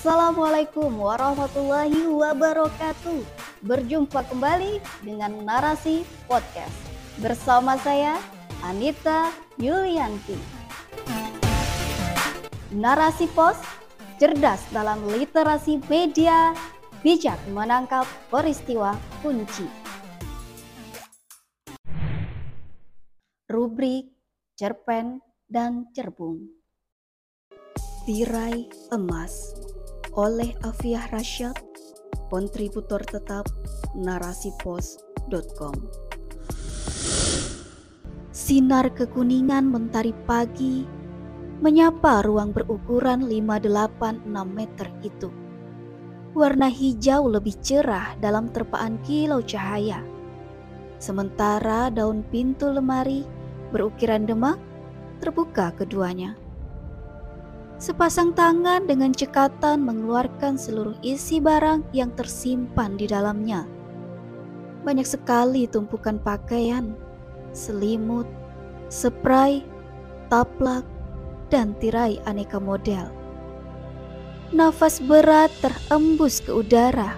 Assalamualaikum warahmatullahi wabarakatuh. Berjumpa kembali dengan Narasi Podcast bersama saya Anita Yulianti. Narasi Pos cerdas dalam literasi media, bijak menangkap peristiwa kunci. Rubrik cerpen dan cerbung. Tirai Emas oleh Afiah Rasyad, kontributor tetap narasipos.com. Sinar kekuningan mentari pagi menyapa ruang berukuran 586 meter itu. Warna hijau lebih cerah dalam terpaan kilau cahaya. Sementara daun pintu lemari berukiran demak terbuka keduanya. Sepasang tangan dengan cekatan mengeluarkan seluruh isi barang yang tersimpan di dalamnya. Banyak sekali tumpukan pakaian, selimut, spray, taplak, dan tirai aneka model. Nafas berat terembus ke udara.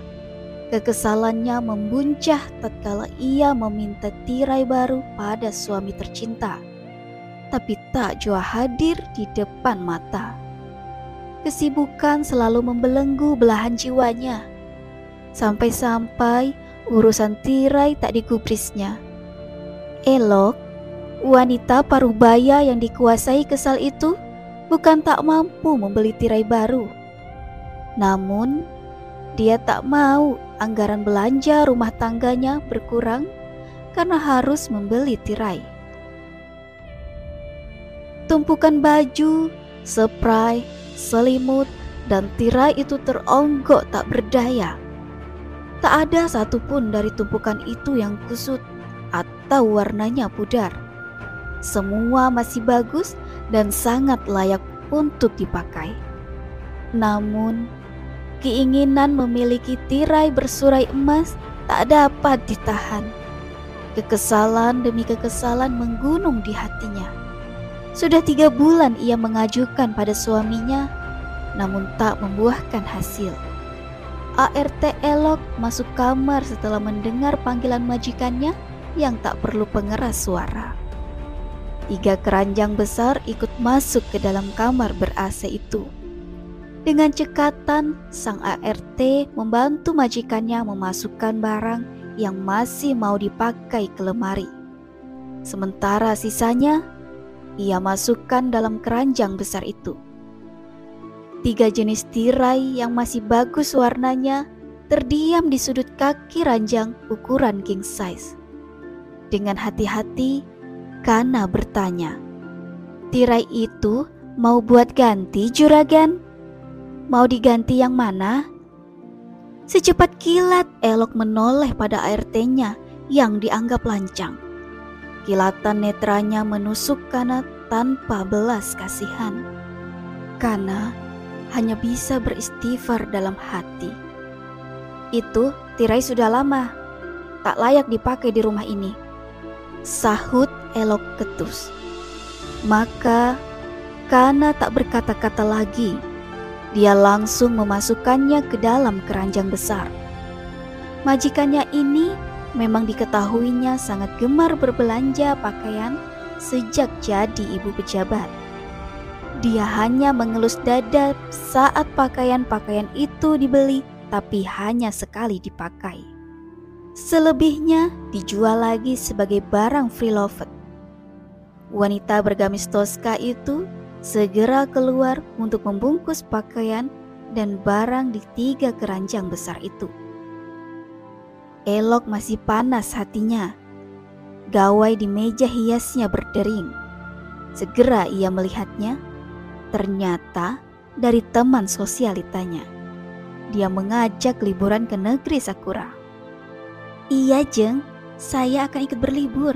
Kekesalannya membuncah tatkala ia meminta tirai baru pada suami tercinta. Tapi tak jua hadir di depan mata. Kesibukan selalu membelenggu belahan jiwanya. Sampai-sampai urusan tirai tak digubrisnya. Elok, wanita paruh baya yang dikuasai kesal itu bukan tak mampu membeli tirai baru. Namun, dia tak mau anggaran belanja rumah tangganya berkurang karena harus membeli tirai. Tumpukan baju, spray, selimut, dan tirai itu teronggok tak berdaya. Tak ada satupun dari tumpukan itu yang kusut atau warnanya pudar. Semua masih bagus dan sangat layak untuk dipakai. Namun, keinginan memiliki tirai bersurai emas tak dapat ditahan. Kekesalan demi kekesalan menggunung di hatinya. Sudah tiga bulan ia mengajukan pada suaminya, namun tak membuahkan hasil. ART elok masuk kamar setelah mendengar panggilan majikannya yang tak perlu pengeras suara. Tiga keranjang besar ikut masuk ke dalam kamar ber-AC itu. Dengan cekatan, sang ART membantu majikannya memasukkan barang yang masih mau dipakai ke lemari. Sementara sisanya ia masukkan dalam keranjang besar itu. Tiga jenis tirai yang masih bagus warnanya terdiam di sudut kaki ranjang ukuran king size. Dengan hati-hati, Kana bertanya, "Tirai itu mau buat ganti juragan? Mau diganti yang mana?" Secepat kilat, Elok menoleh pada ART-nya yang dianggap lancang. Kilatan netranya menusuk Kana tanpa belas kasihan. Kana hanya bisa beristighfar dalam hati. Itu tirai sudah lama, tak layak dipakai di rumah ini. Sahut elok ketus. Maka Kana tak berkata-kata lagi. Dia langsung memasukkannya ke dalam keranjang besar. Majikannya ini memang diketahuinya sangat gemar berbelanja pakaian sejak jadi ibu pejabat. Dia hanya mengelus dada saat pakaian-pakaian itu dibeli, tapi hanya sekali dipakai. Selebihnya dijual lagi sebagai barang free lovet. Wanita bergamis Tosca itu segera keluar untuk membungkus pakaian dan barang di tiga keranjang besar itu. Elok masih panas hatinya. Gawai di meja hiasnya berdering. Segera ia melihatnya. Ternyata dari teman sosialitanya. Dia mengajak liburan ke negeri Sakura. Iya, Jeng. Saya akan ikut berlibur.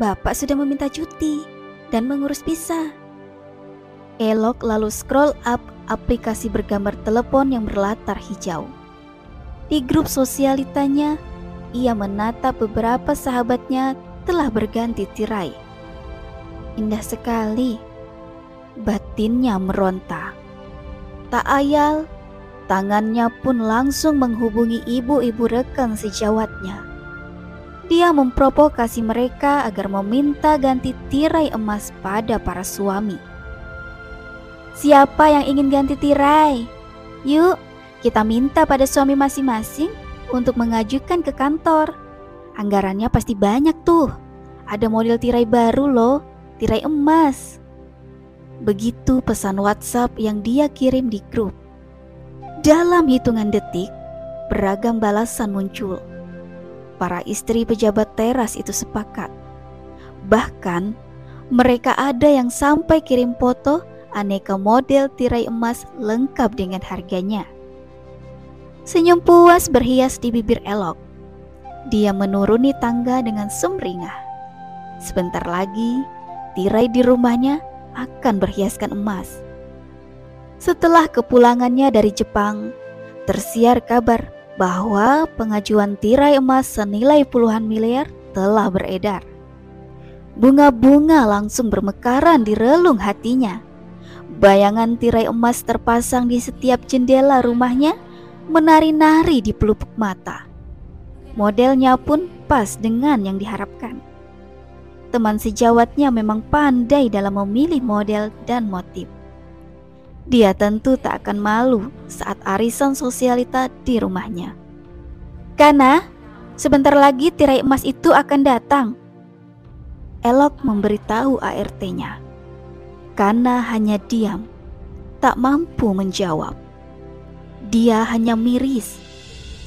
Bapak sudah meminta cuti dan mengurus visa. Elok lalu scroll up aplikasi bergambar telepon yang berlatar hijau. Di grup sosialitanya, ia menatap beberapa sahabatnya telah berganti tirai. Indah sekali, batinnya meronta. Tak ayal, Tangannya pun langsung menghubungi ibu-ibu rekan sejawatnya. Dia memprovokasi mereka agar meminta ganti tirai emas pada para suami. Siapa yang ingin ganti tirai? Yuk, kita minta pada suami masing-masing untuk mengajukan ke kantor. Anggarannya pasti banyak tuh. Ada model tirai baru loh, tirai emas. Begitu pesan WhatsApp yang dia kirim di grup. Dalam hitungan detik, beragam balasan muncul para istri pejabat teras itu sepakat. Bahkan, mereka ada yang sampai kirim foto aneka model tirai emas lengkap dengan harganya. Senyum puas berhias di bibir Elok. Dia menuruni tangga dengan sumringah. Sebentar lagi, tirai di rumahnya akan berhiaskan emas. Setelah kepulangannya dari Jepang, tersiar kabar bahwa pengajuan tirai emas senilai puluhan miliar telah beredar. Bunga-bunga langsung bermekaran di relung hatinya. Bayangan tirai emas terpasang di setiap jendela rumahnya menari-nari di pelupuk mata. Modelnya pun pas dengan yang diharapkan. Teman sejawatnya memang pandai dalam memilih model dan motif. Dia tentu tak akan malu saat arisan sosialita di rumahnya. Karena sebentar lagi tirai emas itu akan datang. Elok memberitahu ART-nya. Karena hanya diam, tak mampu menjawab. Dia hanya miris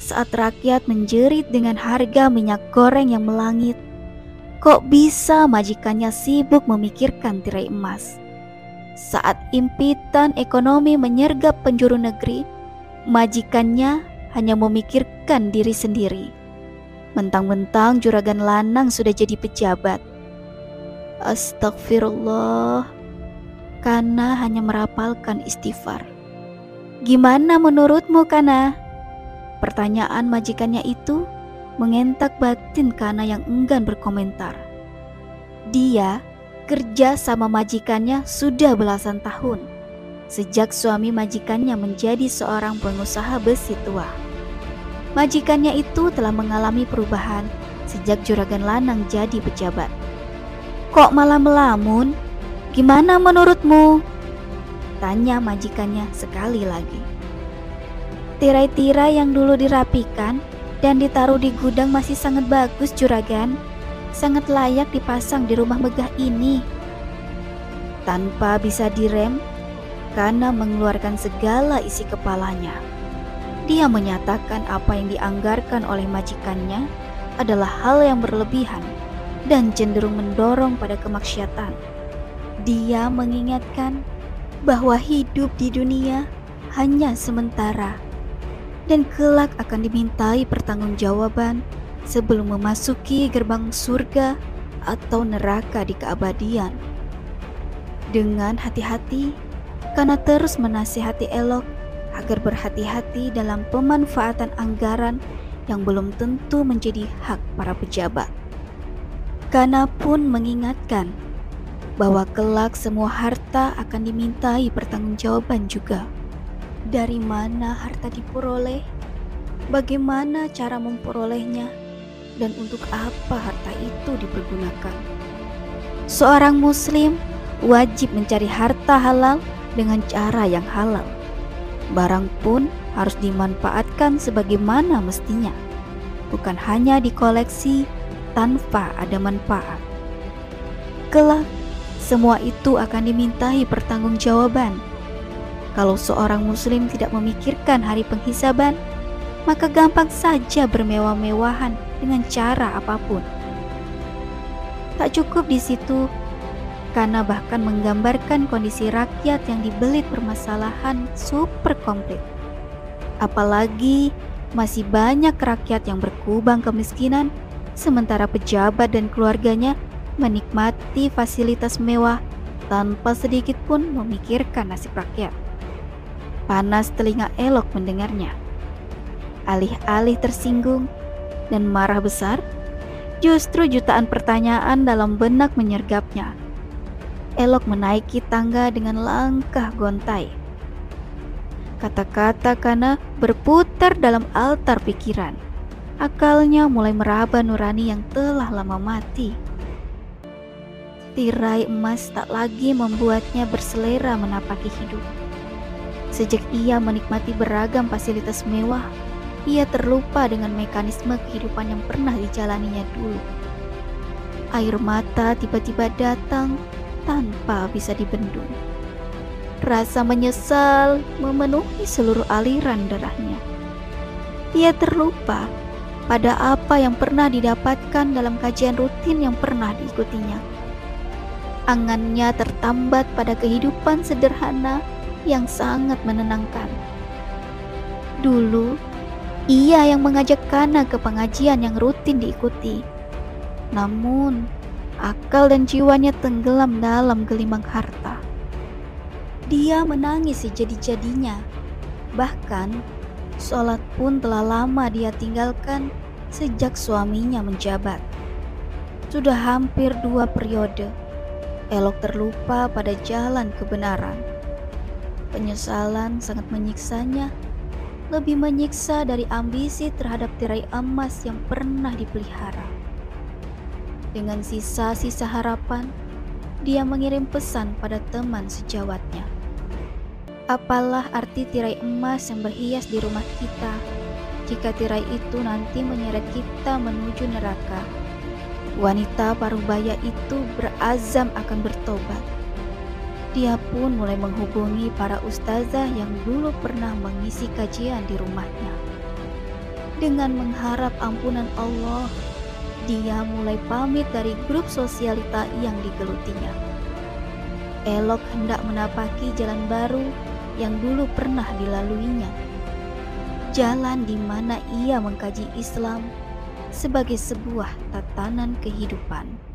saat rakyat menjerit dengan harga minyak goreng yang melangit. Kok bisa majikannya sibuk memikirkan tirai emas? Saat impitan ekonomi menyergap penjuru negeri, majikannya hanya memikirkan diri sendiri. Mentang-mentang juragan lanang sudah jadi pejabat. Astagfirullah, Kana hanya merapalkan istighfar. Gimana menurutmu Kana? Pertanyaan majikannya itu mengentak batin Kana yang enggan berkomentar. Dia kerja sama majikannya sudah belasan tahun. Sejak suami majikannya menjadi seorang pengusaha besi tua. Majikannya itu telah mengalami perubahan sejak juragan lanang jadi pejabat. Kok malah melamun? Gimana menurutmu? Tanya majikannya sekali lagi. Tirai-tirai yang dulu dirapikan dan ditaruh di gudang masih sangat bagus juragan sangat layak dipasang di rumah megah ini. Tanpa bisa direm, karena mengeluarkan segala isi kepalanya. Dia menyatakan apa yang dianggarkan oleh majikannya adalah hal yang berlebihan dan cenderung mendorong pada kemaksiatan. Dia mengingatkan bahwa hidup di dunia hanya sementara dan kelak akan dimintai pertanggungjawaban sebelum memasuki gerbang surga atau neraka di keabadian. Dengan hati-hati, karena terus menasihati Elok agar berhati-hati dalam pemanfaatan anggaran yang belum tentu menjadi hak para pejabat. Kana pun mengingatkan bahwa kelak semua harta akan dimintai pertanggungjawaban juga. Dari mana harta diperoleh? Bagaimana cara memperolehnya? dan untuk apa harta itu dipergunakan. Seorang muslim wajib mencari harta halal dengan cara yang halal. Barang pun harus dimanfaatkan sebagaimana mestinya, bukan hanya dikoleksi tanpa ada manfaat. Kelak, semua itu akan dimintai pertanggungjawaban. Kalau seorang muslim tidak memikirkan hari penghisaban, maka gampang saja bermewah-mewahan dengan cara apa pun. Tak cukup di situ, karena bahkan menggambarkan kondisi rakyat yang dibelit permasalahan super komplit. Apalagi masih banyak rakyat yang berkubang kemiskinan, sementara pejabat dan keluarganya menikmati fasilitas mewah tanpa sedikit pun memikirkan nasib rakyat. Panas telinga elok mendengarnya. Alih-alih tersinggung, dan marah besar, justru jutaan pertanyaan dalam benak menyergapnya. Elok menaiki tangga dengan langkah gontai. Kata-kata Kana berputar dalam altar pikiran. Akalnya mulai meraba Nurani yang telah lama mati. Tirai emas tak lagi membuatnya berselera menapaki hidup. Sejak ia menikmati beragam fasilitas mewah, ia terlupa dengan mekanisme kehidupan yang pernah dijalaninya dulu. Air mata tiba-tiba datang tanpa bisa dibendung. Rasa menyesal memenuhi seluruh aliran darahnya. Ia terlupa pada apa yang pernah didapatkan dalam kajian rutin yang pernah diikutinya. Angannya tertambat pada kehidupan sederhana yang sangat menenangkan. Dulu, ia yang mengajak Kana ke pengajian yang rutin diikuti. Namun, akal dan jiwanya tenggelam dalam gelimang harta. Dia menangis sejadi-jadinya. Bahkan, sholat pun telah lama dia tinggalkan sejak suaminya menjabat. Sudah hampir dua periode, Elok terlupa pada jalan kebenaran. Penyesalan sangat menyiksanya, lebih menyiksa dari ambisi terhadap tirai emas yang pernah dipelihara. Dengan sisa-sisa harapan, dia mengirim pesan pada teman sejawatnya. Apalah arti tirai emas yang berhias di rumah kita jika tirai itu nanti menyeret kita menuju neraka? Wanita parubaya itu berazam akan bertobat. Dia pun mulai menghubungi para ustazah yang dulu pernah mengisi kajian di rumahnya. Dengan mengharap ampunan Allah, dia mulai pamit dari grup sosialita yang digelutinya. Elok hendak menapaki jalan baru yang dulu pernah dilaluinya. Jalan di mana ia mengkaji Islam sebagai sebuah tatanan kehidupan.